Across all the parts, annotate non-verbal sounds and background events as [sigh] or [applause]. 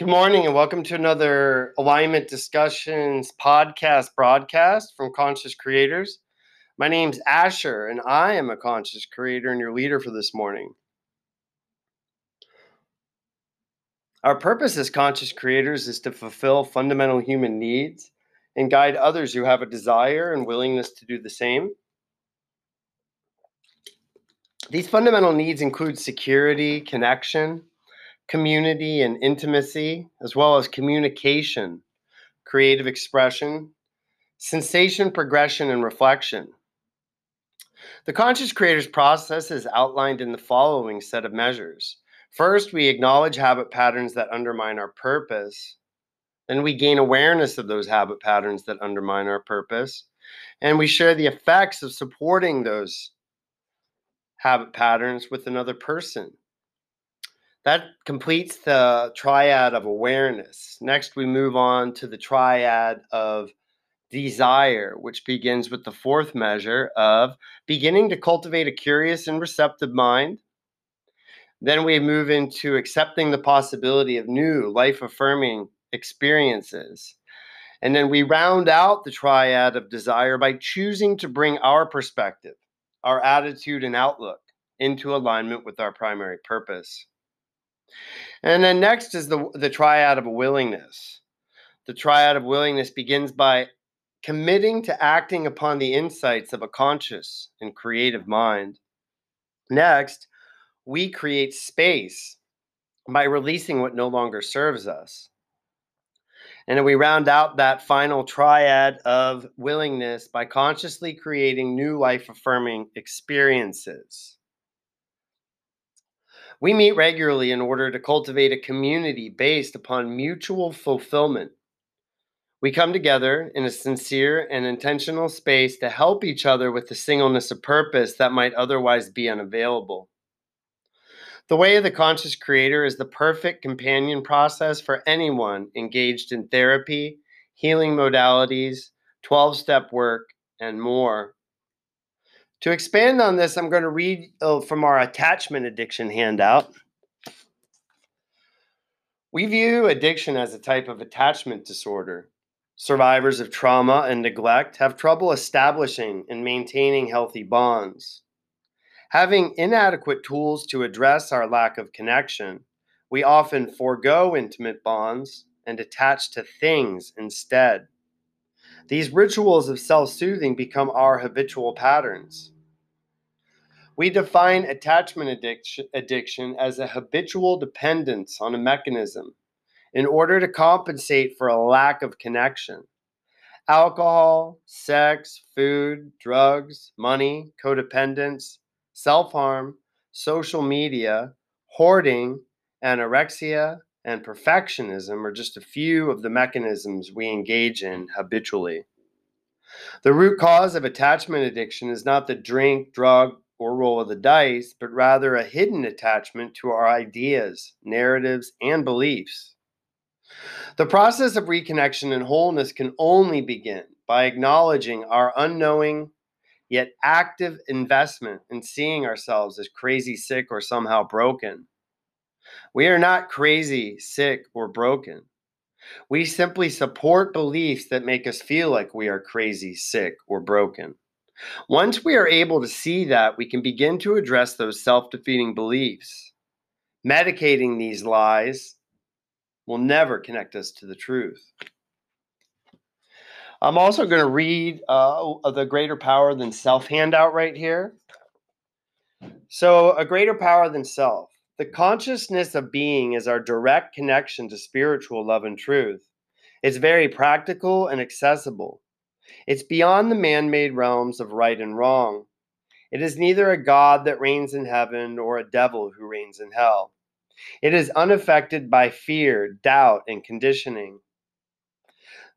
Good morning and welcome to another Alignment Discussions podcast broadcast from Conscious Creators. My name's Asher and I am a conscious creator and your leader for this morning. Our purpose as conscious creators is to fulfill fundamental human needs and guide others who have a desire and willingness to do the same. These fundamental needs include security, connection, community and intimacy, as well as communication, creative expression, sensation, progression, and reflection. The conscious creators process is outlined in the following set of measures. First, we acknowledge habit patterns that undermine our purpose. Then we gain awareness of those habit patterns that undermine our purpose. And we share the effects of supporting those habit patterns with another person. That completes the triad of awareness. Next, we move on to the triad of desire, which begins with the fourth measure of beginning to cultivate a curious and receptive mind. Then we move into accepting the possibility of new life affirming experiences. And then we round out the triad of desire by choosing to bring our perspective, our attitude, and outlook into alignment with our primary purpose. And then next is the, the triad of willingness. The triad of willingness begins by committing to acting upon the insights of a conscious and creative mind. Next, we create space by releasing what no longer serves us. And then we round out that final triad of willingness by consciously creating new life affirming experiences. We meet regularly in order to cultivate a community based upon mutual fulfillment. We come together in a sincere and intentional space to help each other with the singleness of purpose that might otherwise be unavailable. The way of the conscious creator is the perfect companion process for anyone engaged in therapy, healing modalities, 12 step work, and more. To expand on this, I'm going to read uh, from our attachment addiction handout. We view addiction as a type of attachment disorder. Survivors of trauma and neglect have trouble establishing and maintaining healthy bonds. Having inadequate tools to address our lack of connection, we often forego intimate bonds and attach to things instead. These rituals of self soothing become our habitual patterns. We define attachment addiction, as a habitual dependence on a mechanism in order to compensate for a lack of connection. Alcohol, sex, food, drugs, money, codependence, self harm, social media, hoarding, anorexia, and perfectionism are just a few of the mechanisms we engage in habitually. The root cause of attachment addiction is not the drink, drug, or roll of the dice, but rather a hidden attachment to our ideas, narratives, and beliefs. The process of reconnection and wholeness can only begin by acknowledging our unknowing yet active investment in seeing ourselves as crazy, sick, or somehow broken. We are not crazy, sick, or broken. We simply support beliefs that make us feel like we are crazy, sick, or broken. Once we are able to see that, we can begin to address those self defeating beliefs. Medicating these lies will never connect us to the truth. I'm also going to read uh, the Greater Power Than Self handout right here. So, a greater power than self. The consciousness of being is our direct connection to spiritual love and truth. It's very practical and accessible. It's beyond the man made realms of right and wrong. It is neither a God that reigns in heaven or a devil who reigns in hell. It is unaffected by fear, doubt, and conditioning.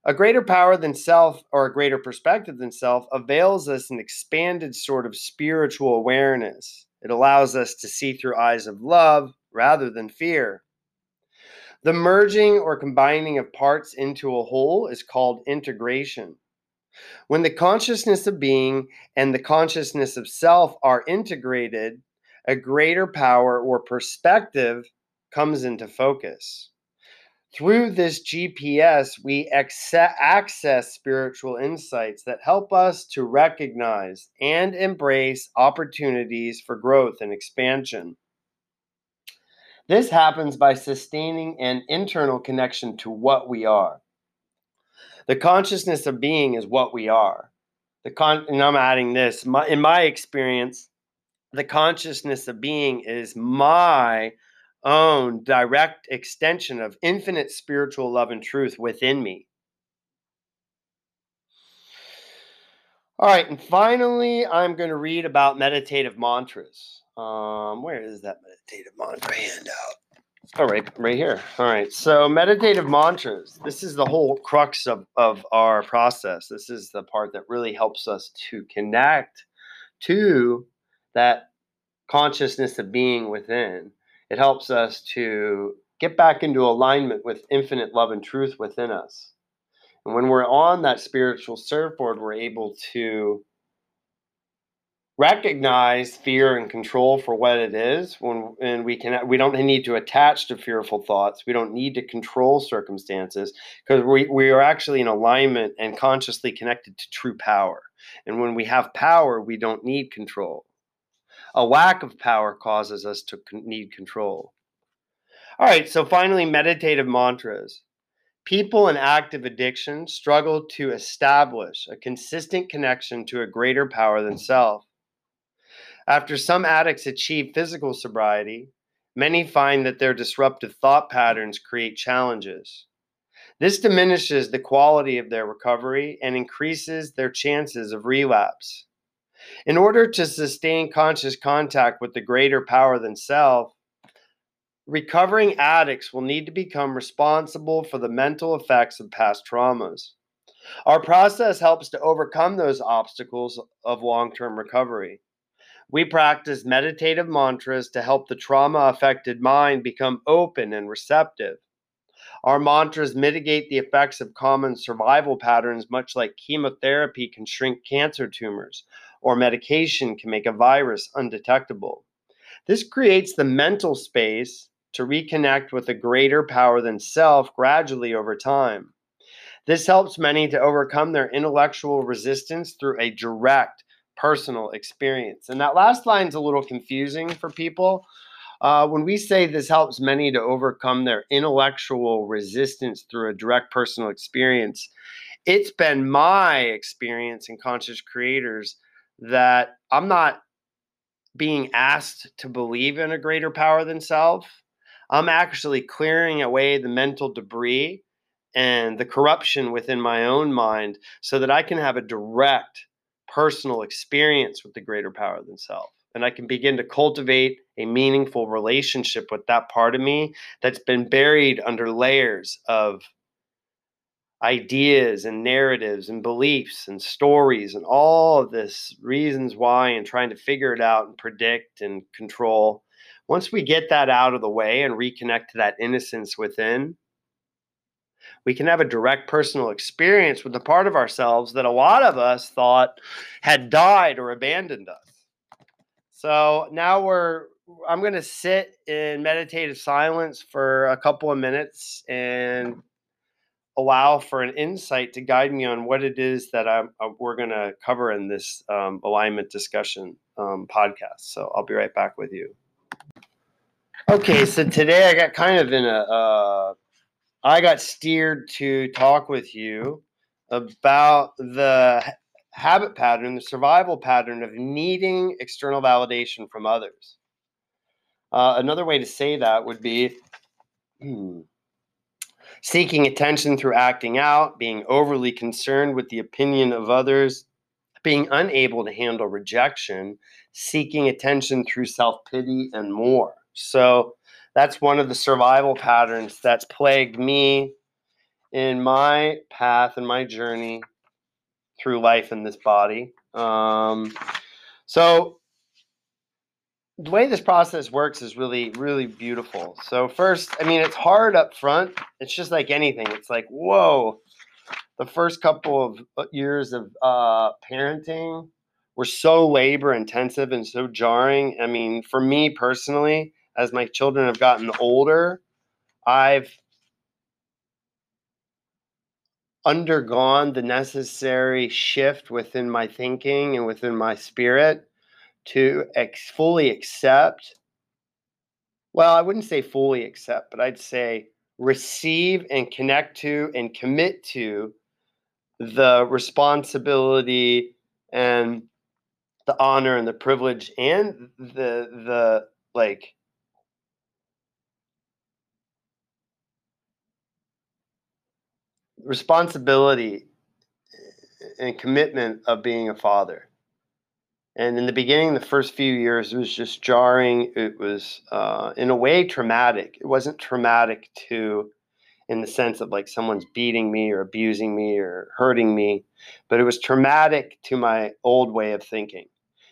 A greater power than self or a greater perspective than self avails us an expanded sort of spiritual awareness. It allows us to see through eyes of love rather than fear. The merging or combining of parts into a whole is called integration. When the consciousness of being and the consciousness of self are integrated, a greater power or perspective comes into focus. Through this GPS, we access spiritual insights that help us to recognize and embrace opportunities for growth and expansion. This happens by sustaining an internal connection to what we are. The consciousness of being is what we are. The con- and I'm adding this. My, in my experience, the consciousness of being is my own direct extension of infinite spiritual love and truth within me. All right, and finally, I'm going to read about meditative mantras. Um, where is that meditative mantra handout? All right, right here. All right. So meditative mantras. This is the whole crux of, of our process. This is the part that really helps us to connect to that consciousness of being within. It helps us to get back into alignment with infinite love and truth within us. And when we're on that spiritual surfboard, we're able to recognize fear and control for what it is when and we can we don't need to attach to fearful thoughts. We don't need to control circumstances because we, we are actually in alignment and consciously connected to true power. And when we have power we don't need control a lack of power causes us to need control all right so finally meditative mantras People in active addiction struggle to establish a consistent connection to a greater power than self. After some addicts achieve physical sobriety, many find that their disruptive thought patterns create challenges. This diminishes the quality of their recovery and increases their chances of relapse. In order to sustain conscious contact with the greater power than self, recovering addicts will need to become responsible for the mental effects of past traumas. Our process helps to overcome those obstacles of long term recovery. We practice meditative mantras to help the trauma affected mind become open and receptive. Our mantras mitigate the effects of common survival patterns, much like chemotherapy can shrink cancer tumors, or medication can make a virus undetectable. This creates the mental space to reconnect with a greater power than self gradually over time. This helps many to overcome their intellectual resistance through a direct personal experience. And that last line is a little confusing for people. Uh, when we say this helps many to overcome their intellectual resistance through a direct personal experience, it's been my experience in conscious creators that I'm not being asked to believe in a greater power than self. I'm actually clearing away the mental debris and the corruption within my own mind so that I can have a direct personal experience with the greater power than self. And I can begin to cultivate a meaningful relationship with that part of me that's been buried under layers of ideas and narratives and beliefs and stories and all of this reasons why and trying to figure it out and predict and control. Once we get that out of the way and reconnect to that innocence within, we can have a direct personal experience with the part of ourselves that a lot of us thought had died or abandoned us. So now we're I'm going to sit in meditative silence for a couple of minutes and allow for an insight to guide me on what it is that I'm, uh, we're going to cover in this um, alignment discussion um, podcast. So I'll be right back with you. Okay, so today I got kind of in a uh, I got steered to talk with you about the habit pattern, the survival pattern of needing external validation from others. Uh, another way to say that would be hmm, seeking attention through acting out, being overly concerned with the opinion of others, being unable to handle rejection, seeking attention through self pity, and more. So, that's one of the survival patterns that's plagued me in my path and my journey through life in this body. Um, so the way this process works is really, really beautiful. So first, I mean, it's hard up front. It's just like anything. It's like, whoa, the first couple of uh, years of uh, parenting were so labor intensive and so jarring. I mean, for me personally, as my children have gotten older, I've undergone the necessary shift within my thinking and within my spirit to ex- fully accept well i wouldn't say fully accept but i'd say receive and connect to and commit to the responsibility and the honor and the privilege and the the like responsibility and commitment of being a father. And in the beginning, the first few years, it was just jarring. It was, uh, in a way, traumatic. It wasn't traumatic to, in the sense of like someone's beating me or abusing me or hurting me, but it was traumatic to my old way of thinking.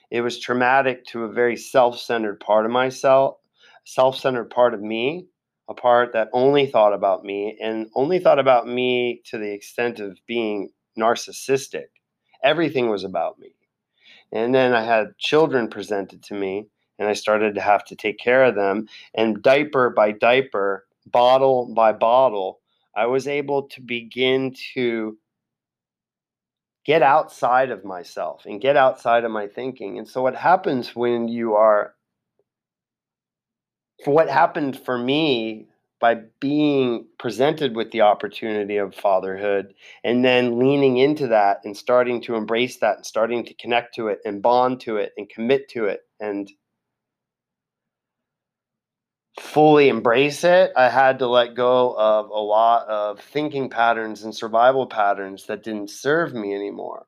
It was traumatic to a very self centered part of myself, self centered part of me a part that only thought about me and only thought about me to the extent of being narcissistic. Everything was about me. And then I had children presented to me, and I started to have to take care of them. And diaper by diaper, bottle by bottle, I was able to begin to get outside of myself and get outside of my thinking. And so, what happens when you are for what happened for me by being presented with the opportunity of fatherhood and then leaning into that and starting to embrace that and starting to connect to it and bond to it and commit to it and fully embrace it, I had to let go of a lot of thinking patterns and survival patterns that didn't serve me anymore.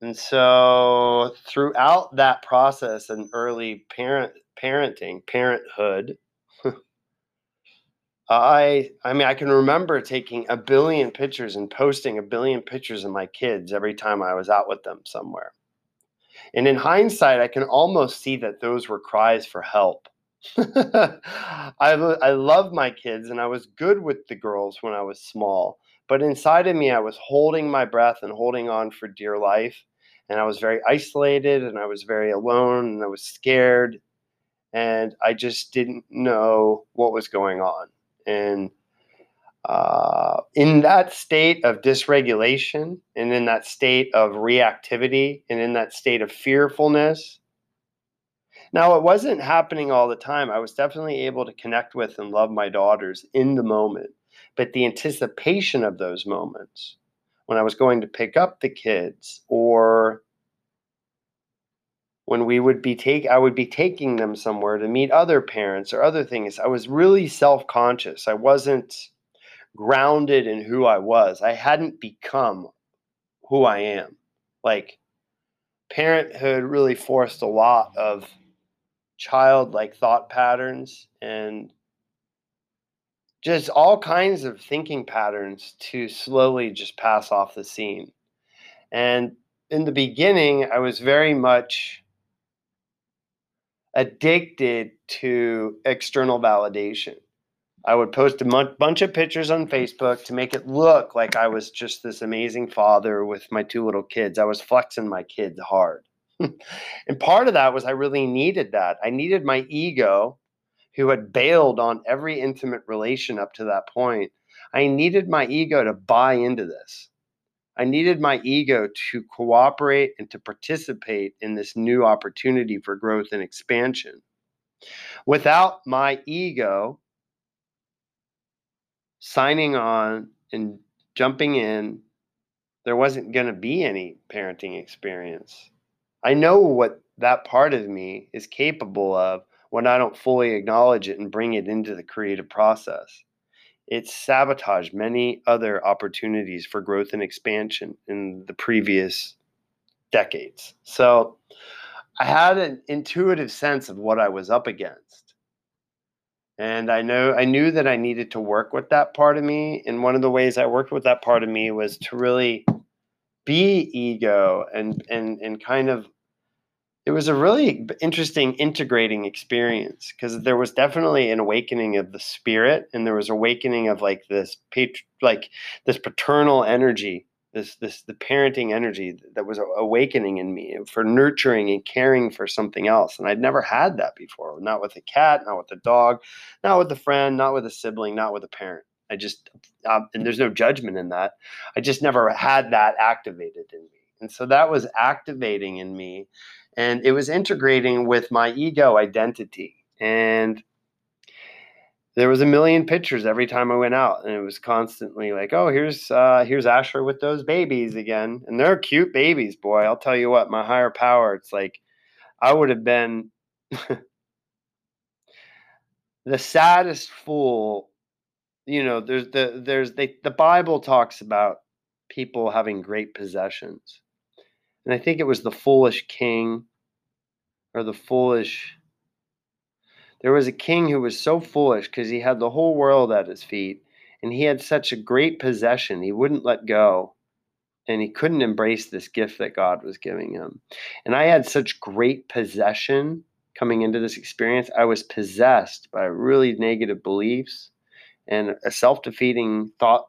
And so throughout that process and early parent parenting, parenthood, I I mean I can remember taking a billion pictures and posting a billion pictures of my kids every time I was out with them somewhere. And in hindsight, I can almost see that those were cries for help. [laughs] I I love my kids and I was good with the girls when I was small, but inside of me I was holding my breath and holding on for dear life and I was very isolated and I was very alone and I was scared and I just didn't know what was going on. And uh, in that state of dysregulation and in that state of reactivity and in that state of fearfulness, now it wasn't happening all the time. I was definitely able to connect with and love my daughters in the moment, but the anticipation of those moments when I was going to pick up the kids or when we would be take I would be taking them somewhere to meet other parents or other things. I was really self-conscious. I wasn't grounded in who I was. I hadn't become who I am. Like parenthood really forced a lot of childlike thought patterns and just all kinds of thinking patterns to slowly just pass off the scene. And in the beginning, I was very much addicted to external validation. I would post a m- bunch of pictures on mm-hmm. Facebook to make it look like I was just this amazing father with my two little kids. I was flexing my kids hard. [laughs] and part of that was I really needed that. I needed my ego, who had bailed on every intimate relation up to that point. I needed my ego to buy into this. I needed my ego to cooperate and to participate in this new opportunity for growth and expansion. Without my ego signing on and jumping in, there wasn't going to be any parenting experience. I know what that part of me is capable of when I don't fully acknowledge it and bring it into the creative process it sabotaged many other opportunities for growth and expansion in the previous decades. So I had an intuitive sense of what I was up against. And I know I knew that I needed to work with that part of me. And one of the ways I worked with that part of me was to really be ego and and and kind of it was a really interesting integrating experience because there was definitely an awakening of the spirit and there was awakening of like this like this paternal energy this this the parenting energy that was awakening in me for nurturing and caring for something else and i'd never had that before not with a cat not with a dog not with a friend not with a sibling not with a parent I just, um, and there's no judgment in that. I just never had that activated in me. And so that was activating in me and it was integrating with my ego identity. And there was a million pictures every time I went out, and it was constantly like, "Oh, here's uh, here's Asher with those babies again," and they're cute babies, boy. I'll tell you what, my higher power. It's like I would have been [laughs] the saddest fool. You know, there's the there's they, the Bible talks about people having great possessions, and I think it was the foolish king or the foolish there was a king who was so foolish because he had the whole world at his feet and he had such a great possession, he wouldn't let go. And he couldn't embrace this gift that God was giving him. And I had such great possession coming into this experience. I was possessed by really negative beliefs and a self defeating thought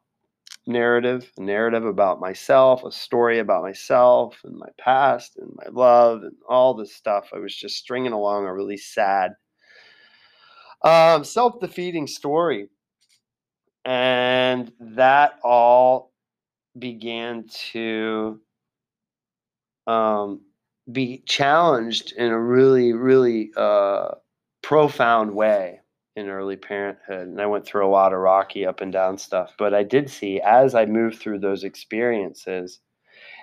narrative, a narrative about myself, a story about myself and my past and my love and all this stuff. I was just stringing along a really sad um, Self defeating story. And that all began to um, be challenged in a really, really uh, profound way in early parenthood. And I went through a lot of rocky up and down stuff. But I did see as I moved through those experiences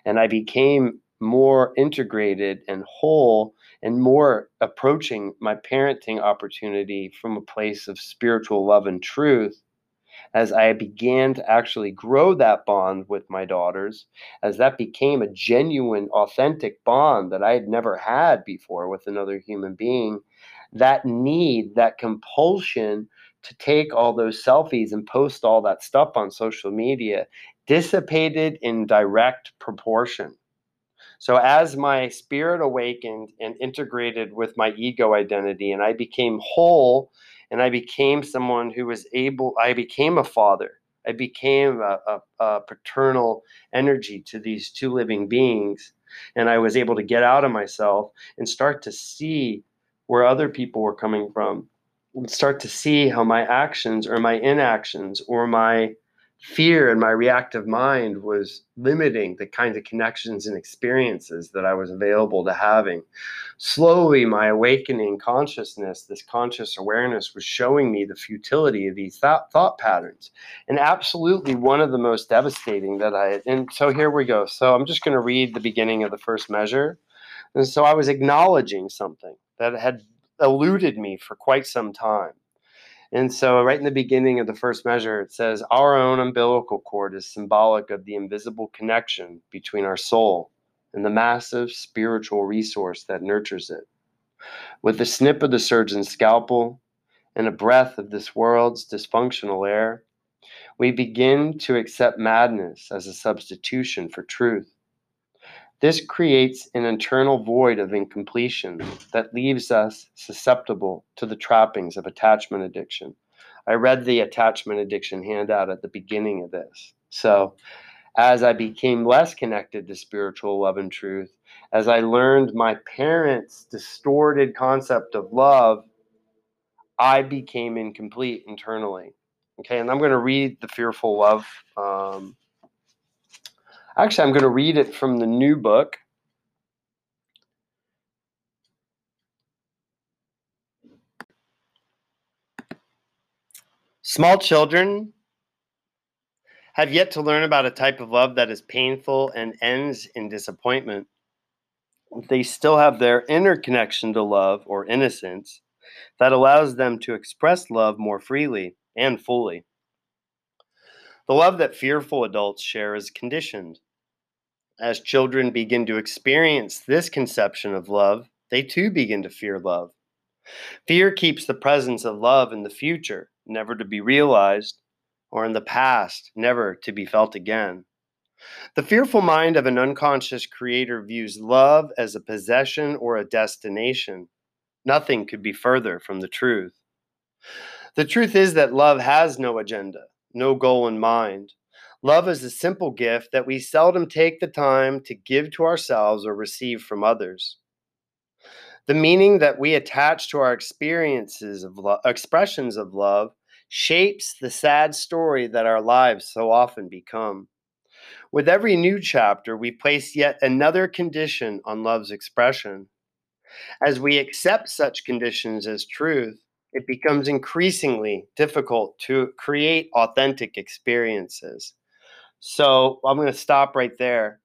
and I became more integrated and whole and more approaching my parenting opportunity from a place of spiritual love and truth as I began to actually grow that bond with my daughters, as that became a genuine, authentic bond that I had never had before with another human being, that need, that compulsion to take all those selfies and post all that stuff on social media dissipated in direct proportion. So as my spirit awakened and integrated with my ego identity, and I became whole, and I became someone who was able, I became a father. I became a, a, a paternal energy to these two living beings. And I was able to get out of myself and start to see where other people were coming from, start to see how my actions or my inactions or my fear and my reactive mind was limiting the kinds of connections and experiences that I was available to having. Slowly, my awakening consciousness, this conscious awareness, was showing me the futility of these thought, thought patterns. And absolutely one of the most devastating that I had. And so here we go. So I'm just going to read the beginning of the first measure. And so I was acknowledging something that had eluded me for quite some time. And so, right in the beginning of the first measure, it says, Our own umbilical cord is symbolic of the invisible connection between our soul and the massive spiritual resource that nurtures it. With the snip of the surgeon's scalpel and a breath of this world's dysfunctional air, we begin to accept madness as a substitution for truth. This creates an internal void of incompletion that leaves us susceptible to the trappings of attachment addiction. I read the attachment addiction handout at the beginning of this. So, as I became less connected to spiritual love and truth, as I learned my parents' distorted concept of love, I became incomplete internally. Okay, and I'm going to read the fearful love um, Actually, I'm going to read it from the new book. Small children have yet to learn about a type of love that is painful and ends in disappointment. They still have their inner connection to love or innocence that allows them to express love more freely and fully. The love that fearful adults share is conditioned. As children begin to experience this conception of love, they too begin to fear love. Fear keeps the presence of love in the future, never to be realized, or in the past, never to be felt again. The fearful mind of an unconscious creator views love as a possession or a destination. Nothing could be further from the truth. The truth is that love has no agenda, no goal in mind. Love is a simple gift that we seldom take the time to give to ourselves or receive from others. The meaning that we attach to our experiences of lo- expressions of love shapes the sad story that our lives so often become. With every new chapter, we place yet another condition on love's expression. As we accept such conditions as truth, it becomes increasingly difficult to create authentic experiences. So I'm going to stop right there.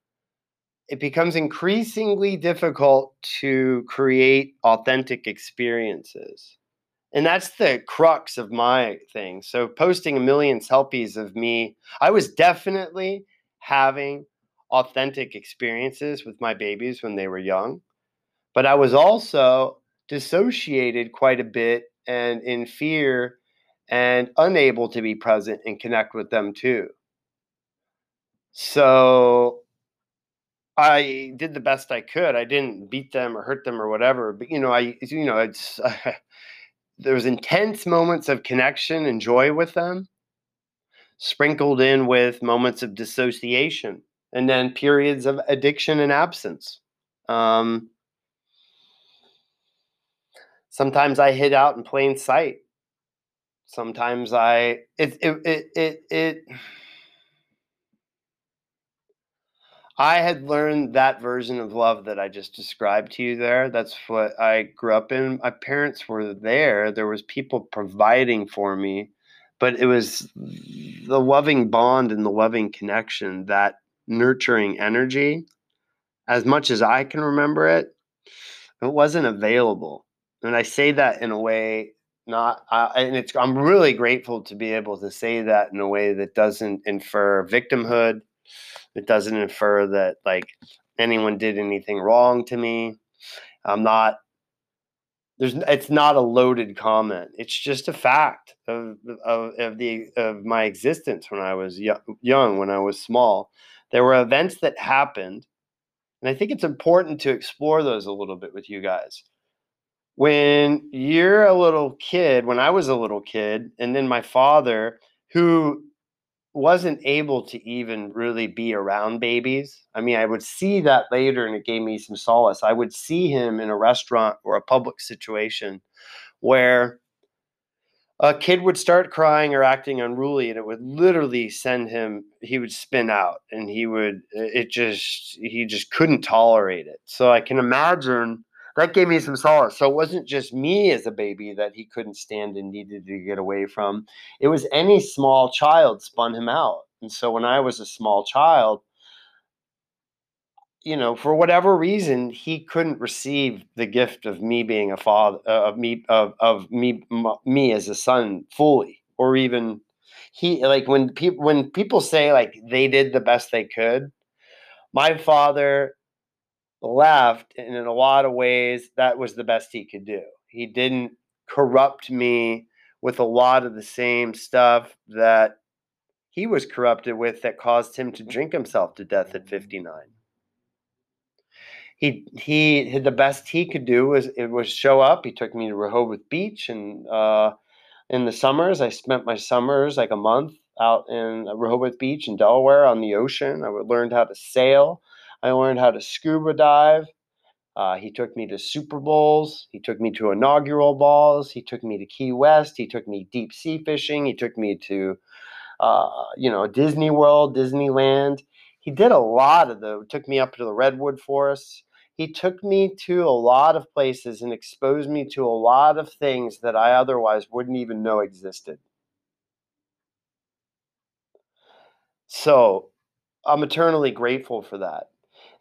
It becomes increasingly difficult to create authentic experiences. And that's the crux of my thing. So posting a million selfies of me, I was definitely having authentic experiences with my babies when they were young. But I was also dissociated quite a bit and in fear and unable to be present and connect with them too. So I did the best I could. I didn't beat them or hurt them or whatever, but you know, I you know, it's [laughs] there was intense moments of connection and joy with them, sprinkled in with moments of dissociation, and then periods of addiction and absence. Um, sometimes I hid out in plain sight. Sometimes I it it it it, it I had learned that version of love that I just described to you there. That's what I grew up in. My parents were there. There was people providing for me, but it was the loving bond and the loving connection, that nurturing energy. As much as I can remember it, it wasn't available. And I say that in a way not uh, and it's I'm really grateful to be able to say that in a way that doesn't infer victimhood it doesn't infer that like anyone did anything wrong to me. I'm not there's it's not a loaded comment. It's just a fact of of, of the of my existence when I was young, when I was small. There were events that happened, and I think it's important to explore those a little bit with you guys. When you're a little kid, when I was a little kid, and then my father, who wasn't able to even really be around babies. I mean, I would see that later and it gave me some solace. I would see him in a restaurant or a public situation where a kid would start crying or acting unruly and it would literally send him he would spin out and he would it just he just couldn't tolerate it so i can imagine that gave me some solace. So it wasn't just me as a baby that he couldn't stand and needed to get away from. It was any small child spun him out. And so when I was a small child, you know, for whatever reason, he couldn't receive the gift of me being a father, uh, of me, of, of me, m- me as a son fully, or even he, like when people, when people say like they did the best they could, my father left and in a lot of ways that was the best he could do. He didn't corrupt me with a lot of the same stuff that he was corrupted with that caused him to drink himself to death at 59 he he the best he could do was it was show up. He took me to rehoboth beach and uh, in the summers. I spent my summers like a month out in rehoboth beach in delaware on the ocean. I learned how to sail I learned how to scuba dive. Uh, he took me to Super Bowls. He took me to inaugural balls. He took me to Key West. He took me deep sea fishing. He took me to, uh, you know, Disney World, Disneyland. He did a lot of the. Took me up to the redwood forests. He took me to a lot of places and exposed me to a lot of things that I otherwise wouldn't even know existed. So I'm eternally grateful for that.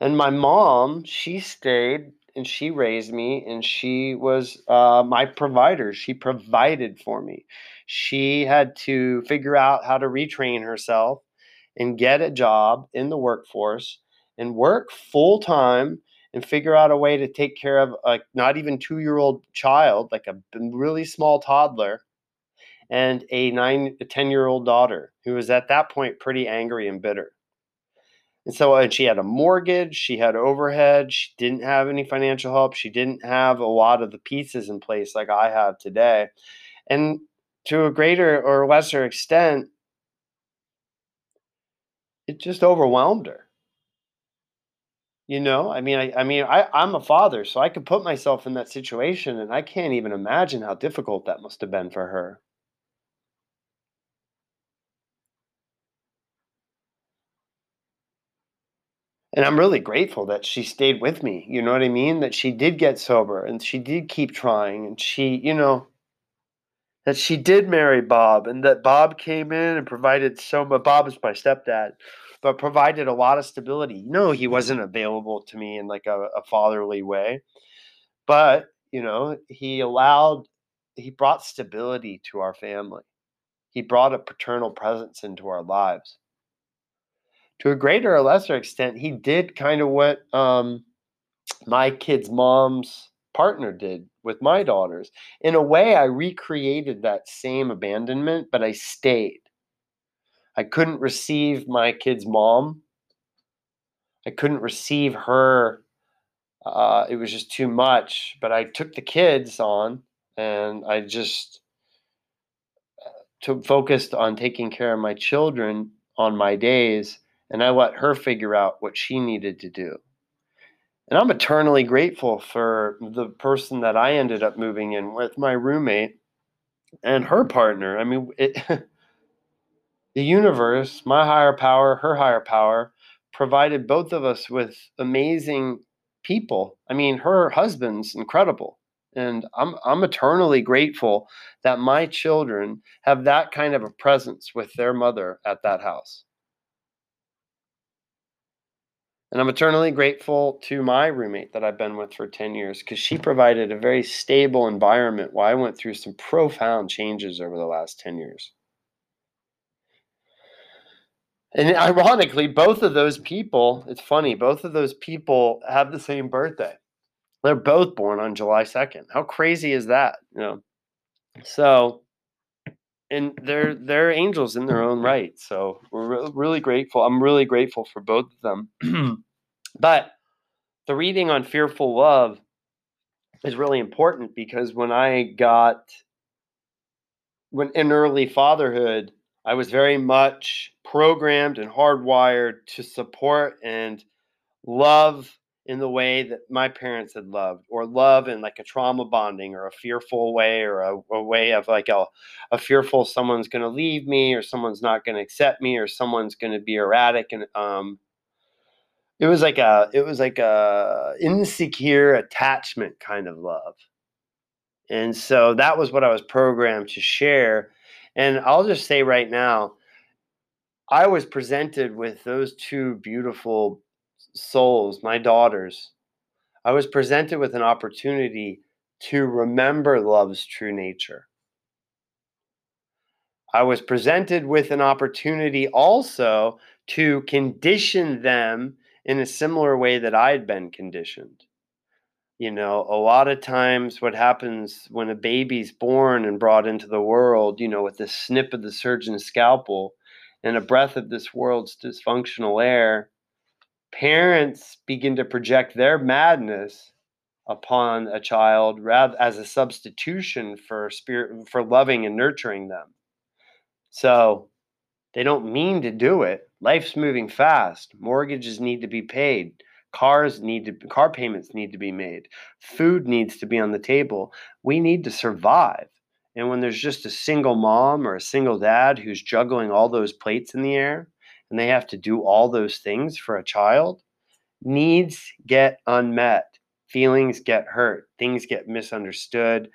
And my mom, she stayed and she raised me and she was uh, my provider. She provided for me. She had to figure out how to retrain herself and get a job in the workforce and work full time and figure out a way to take care of a not even two year old child, like a really small toddler, and a nine, a 10 year old daughter who was at that point pretty angry and bitter. And so, and she had a mortgage, she had overhead, she didn't have any financial help, she didn't have a lot of the pieces in place like I have today. And to a greater or lesser extent, it just overwhelmed her. You know, I mean, I, I mean, I, I'm a father, so I could put myself in that situation, and I can't even imagine how difficult that must have been for her. And I'm really grateful that she stayed with me. You know what I mean? That she did get sober and she did keep trying and she, you know, that she did marry Bob and that Bob came in and provided so much. Bob is my stepdad, but provided a lot of stability. No, he wasn't available to me in like a, a fatherly way, but you know, he allowed, he brought stability to our family. He brought a paternal presence into our lives to a greater or lesser extent, he did kind of what um, my kid's mom's partner did with my daughters. In a way, I recreated that same abandonment, but I stayed. I couldn't receive my kid's mom. I couldn't receive her. Uh, it was just too much. But I took the kids on and I just uh, took focused on taking care of my children on my days and I let her figure out what she needed to do. And I'm eternally grateful for the person that I ended up moving in with, my roommate and her partner. I mean, it, [laughs] the universe, my higher power, her higher power, provided both of us with amazing people. I mean, her husband's incredible. And I'm I'm eternally grateful that my children have that kind of a presence with their mother at that house. And I'm eternally grateful to my roommate that I've been with for 10 years because she provided a very stable environment while I went through some profound changes over the last 10 years. And ironically, both of those people, it's funny, both of those people have the same birthday. They're both born on July 2nd. How crazy is that? You know. So and they're they're angels in their own right. So we're re- really grateful. I'm really grateful for both of them. [clears throat] But the reading on fearful love is really important because when I got when in early fatherhood, I was very much programmed and hardwired to support and love in the way that my parents had loved, or love in like a trauma bonding or a fearful way, or a, a way of like a, a fearful someone's going to leave me, or someone's not going to accept me, or someone's going to be erratic and um, it was like a it was like a insecure attachment kind of love. And so that was what I was programmed to share. And I'll just say right now, I was presented with those two beautiful souls, my daughters. I was presented with an opportunity to remember love's true nature. I was presented with an opportunity also to condition them in a similar way that I'd been conditioned. You know, a lot of times what happens when a baby's born and brought into the world, you know, with the snip of the surgeon's scalpel and a breath of this world's dysfunctional air, parents begin to project their madness upon a child rather as a substitution for spirit for loving and nurturing them. So they don't mean to do it. Life's moving fast. Mortgages need to be paid. Cars need to car payments need to be made. Food needs to be on the table. We need to survive. And when there's just a single mom or a single dad who's juggling all those plates in the air and they have to do all those things for a child, needs get unmet. Feelings get hurt. Things get misunderstood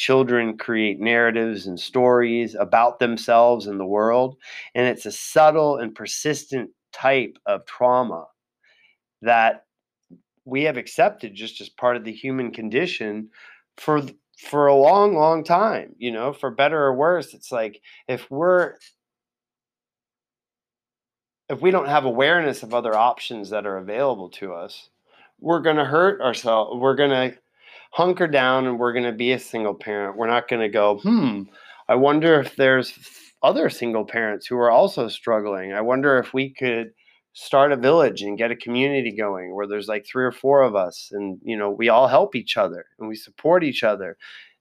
children create narratives and stories about themselves and the world. And it's a subtle and persistent type of trauma that we have accepted just as part of the human condition for for a long long time you know for better or worse it's like if we're if we don't have awareness of other options that are available to us we're going to hurt ourselves we're going to hunker down and we're going to be a single parent. We're not going to go, hmm, I wonder if there's other single parents who are also struggling. I wonder if we could start a village and get a community going where there's like three or four of us and you know we all help each other and we support each other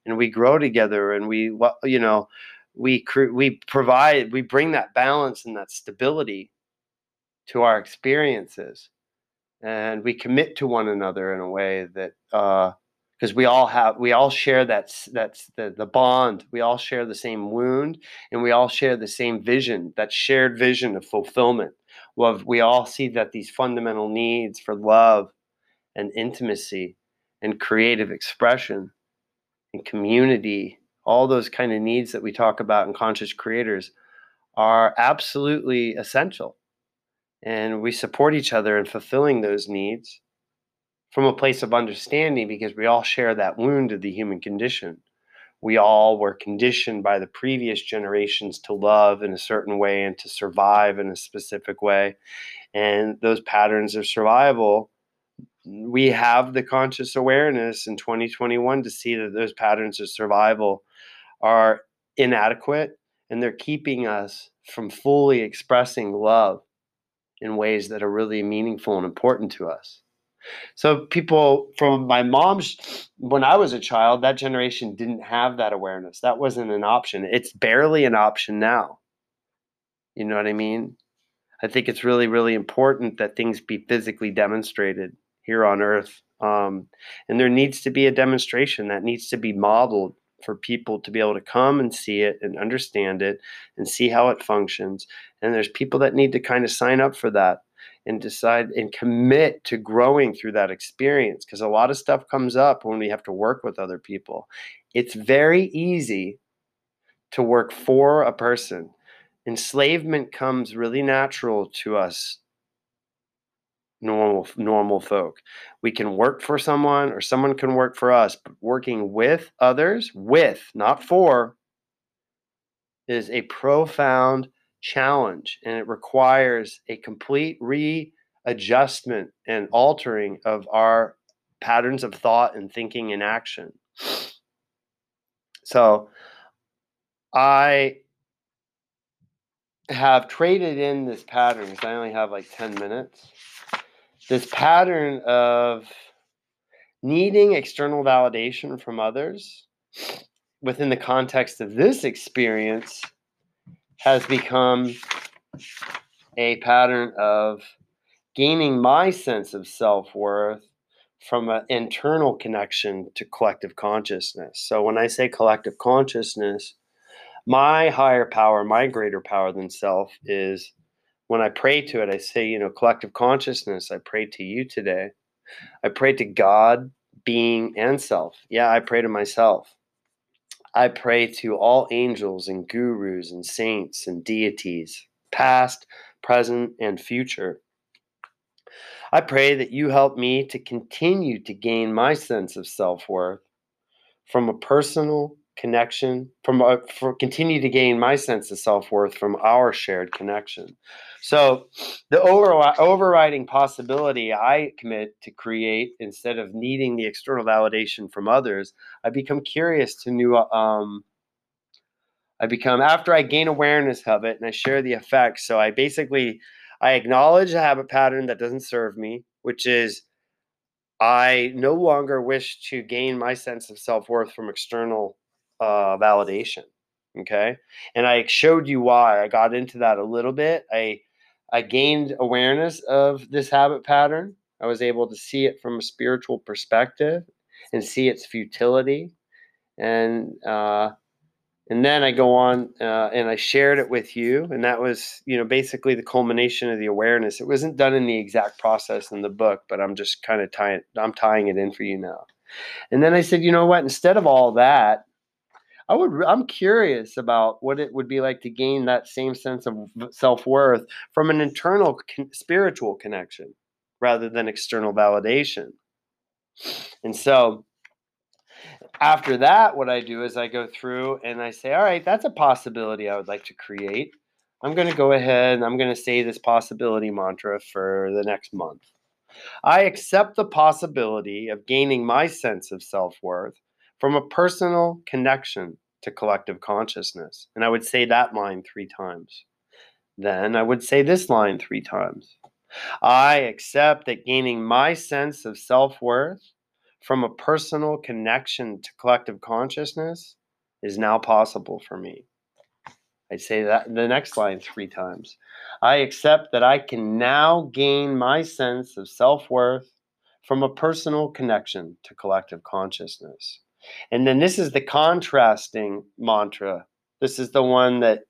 and we grow together and we you know we we provide we bring that balance and that stability to our experiences and we commit to one another in a way that uh, because we all have we all share that that's the, the bond we all share the same wound and we all share the same vision that shared vision of fulfillment Well, we all see that these fundamental needs for love and intimacy and creative expression and community, all those kind of needs that we talk about in conscious creators are absolutely essential. And we support each other in fulfilling those needs from a place of understanding because we all share that wound of the human condition. We all were conditioned by the previous generations to love in a certain way and to survive in a specific way. And those patterns of survival, we have the conscious awareness in 2021 to see that those patterns of survival are inadequate and they're keeping us from fully expressing love in ways that are really meaningful and important to us. So people from my mom's when I was a child, that generation didn't have that awareness. That wasn't an option. It's barely an option now. You know what I mean? I think it's really, really important that things be physically demonstrated here on earth. Um, and there needs to be a demonstration that needs to be modeled for people to be able to come and see it and understand it and see how it functions. And there's people that need to kind of sign up for that and decide and commit to growing through that experience because a lot of stuff comes up when we have to work with other people. It's very easy to work for a person. Enslavement comes really natural to us normal normal folk. We can work for someone or someone can work for us, but working with others, with, not for, is a profound challenge and it requires a complete readjustment and altering of our patterns of thought and thinking and action. So I have traded in this pattern because I only have like 10 minutes. This pattern of needing external validation from others within the context of this experience has become a pattern of gaining my sense of self worth from an internal connection to collective consciousness. So when I say collective consciousness, my higher power, my greater power than self is when I pray to it, I say, you know, collective consciousness, I pray to you today. I pray to God, being, and self. Yeah, I pray to myself. I pray to all angels and gurus and saints and deities, past, present, and future. I pray that you help me to continue to gain my sense of self worth from a personal connection, from a, for continue to gain my sense of self worth from our shared connection. So, the over, overriding possibility I commit to create instead of needing the external validation from others, I become curious to new. Um, I become after I gain awareness of it and I share the effects. So I basically I acknowledge a habit pattern that doesn't serve me, which is I no longer wish to gain my sense of self worth from external uh, validation. Okay, and I showed you why I got into that a little bit. I I gained awareness of this habit pattern. I was able to see it from a spiritual perspective and see its futility. And uh, and then I go on uh, and I shared it with you, and that was you know basically the culmination of the awareness. It wasn't done in the exact process in the book, but I'm just kind of tying I'm tying it in for you now. And then I said, you know what? Instead of all that, I would I'm curious about what it would be like to gain that same sense of self-worth from an internal con- spiritual connection rather than external validation. And so after that what I do is I go through and I say, "All right, that's a possibility I would like to create. I'm going to go ahead and I'm going to say this possibility mantra for the next month. I accept the possibility of gaining my sense of self-worth from a personal connection to collective consciousness. And I would say that line three times. Then I would say this line three times. I accept that gaining my sense of self worth from a personal connection to collective consciousness is now possible for me. I say that the next line three times. I accept that I can now gain my sense of self worth from a personal connection to collective consciousness. And then this is the contrasting mantra. This is the one that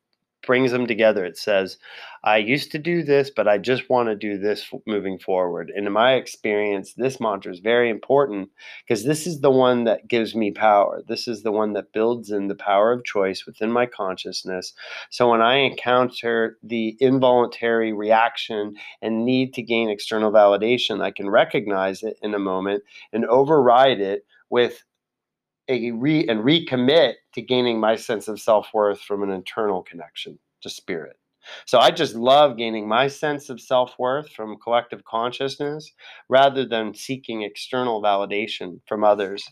brings them together. It says, I used to do this, but I just want to do this moving forward. And in my experience, this mantra is very important because this is the one that gives me power. This is the one that builds in the power of choice within my consciousness. So when I encounter the involuntary reaction and need to gain external validation, I can recognize it in a moment and override it with a re and recommit to gaining my sense of self-worth from an internal connection to spirit. So I just love gaining my sense of self-worth from collective consciousness rather than seeking external validation from others.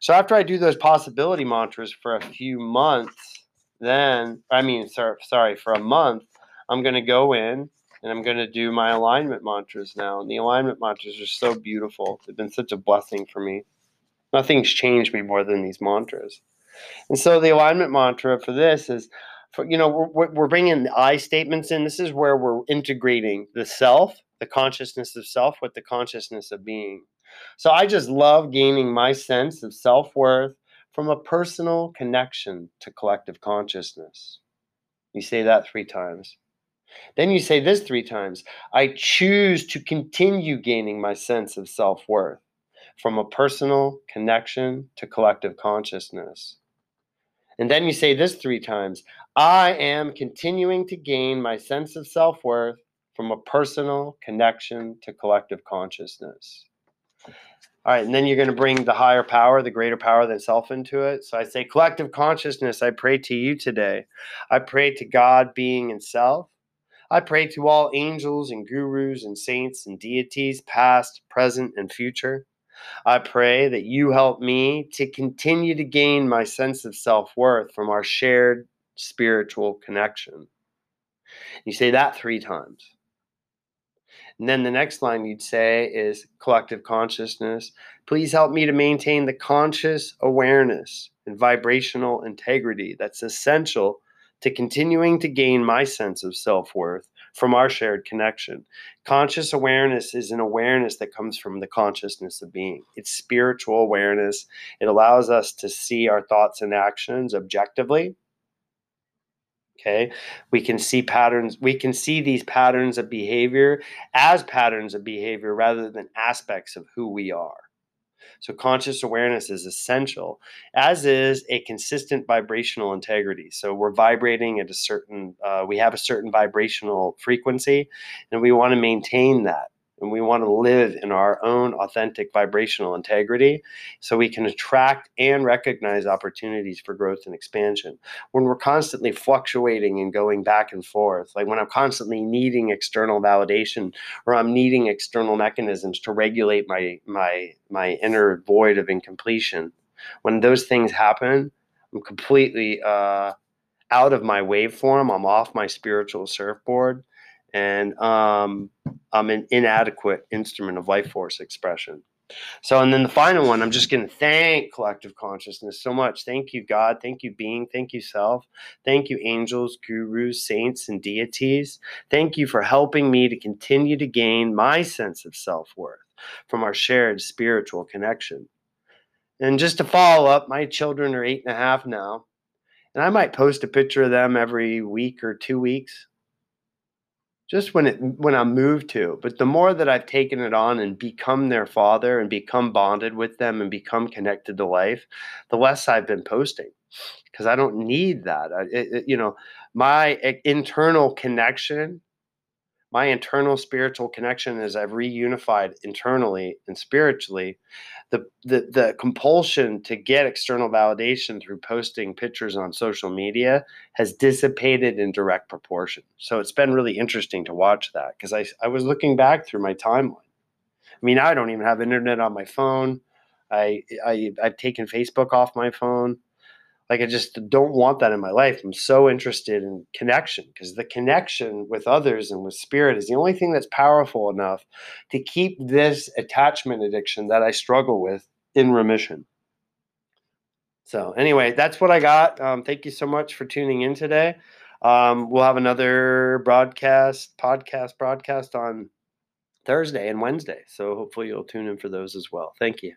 So after I do those possibility mantras for a few months, then I mean sorry, sorry for a month, I'm going to go in and I'm going to do my alignment mantras now. And the alignment mantras are so beautiful. They've been such a blessing for me. Nothing's changed me more than these mantras. And so the alignment mantra for this is, for, you know, we're, we're bringing the I statements in. This is where we're integrating the self, the consciousness of self, with the consciousness of being. So I just love gaining my sense of self worth from a personal connection to collective consciousness. You say that three times. Then you say this three times I choose to continue gaining my sense of self worth from a personal connection to collective consciousness. And then you say this three times I am continuing to gain my sense of self worth from a personal connection to collective consciousness. All right, and then you're going to bring the higher power, the greater power than self into it. So I say, collective consciousness, I pray to you today. I pray to God, being, and self. I pray to all angels and gurus and saints and deities, past, present, and future. I pray that you help me to continue to gain my sense of self worth from our shared spiritual connection. You say that three times. And then the next line you'd say is collective consciousness. Please help me to maintain the conscious awareness and vibrational integrity that's essential to continuing to gain my sense of self worth from our shared connection. Conscious awareness is an awareness that comes from the consciousness of being. It's spiritual awareness. It allows us to see our thoughts and actions objectively. Okay, we can see patterns, we can see these patterns of behavior as patterns of behavior rather than aspects of who we are. So conscious awareness is essential, as is a consistent vibrational integrity. So we're vibrating at a certain, uh, we have a certain vibrational frequency, and we want to maintain that and we want to live in our own authentic vibrational integrity so we can attract and recognize opportunities for growth and expansion. When we're constantly fluctuating and going back and forth, like when I'm constantly needing external validation or I'm needing external mechanisms to regulate my my my inner void of incompletion, when those things happen, I'm completely uh, out of my waveform. I'm off my spiritual surfboard and um, I'm an inadequate instrument of life force expression. So, and then the final one, I'm just going to thank collective consciousness so much. Thank you, God. Thank you, being. Thank you, self. Thank you, angels, gurus, saints, and deities. Thank you for helping me to continue to gain my sense of self worth from our shared spiritual connection. And just to follow up, my children are eight and a half now, and I might post a picture of them every week or two weeks just when it when I'm moved to. But the more that I've taken it on and become their father and become bonded with them and become connected to life, the less I've been posting because I don't need that. I, it, you know, my eh, internal connection, my internal spiritual connection, as I've reunified internally and spiritually, the, the the compulsion to get external validation through posting pictures on social media has dissipated in direct proportion. So it's been really interesting to watch that because I I was looking back through my timeline. I mean, I don't even have internet on my phone. I, I I've taken Facebook off my phone. Like I just don't want that in my life. I'm so interested in connection because the connection with others and with spirit is the only thing that's powerful enough to keep this attachment addiction that I struggle with in remission. So anyway, that's what I got. Um, thank you so much for tuning in today. Um, we'll have another broadcast, podcast, broadcast on Thursday and Wednesday. So hopefully you'll tune in for those as well. Thank you.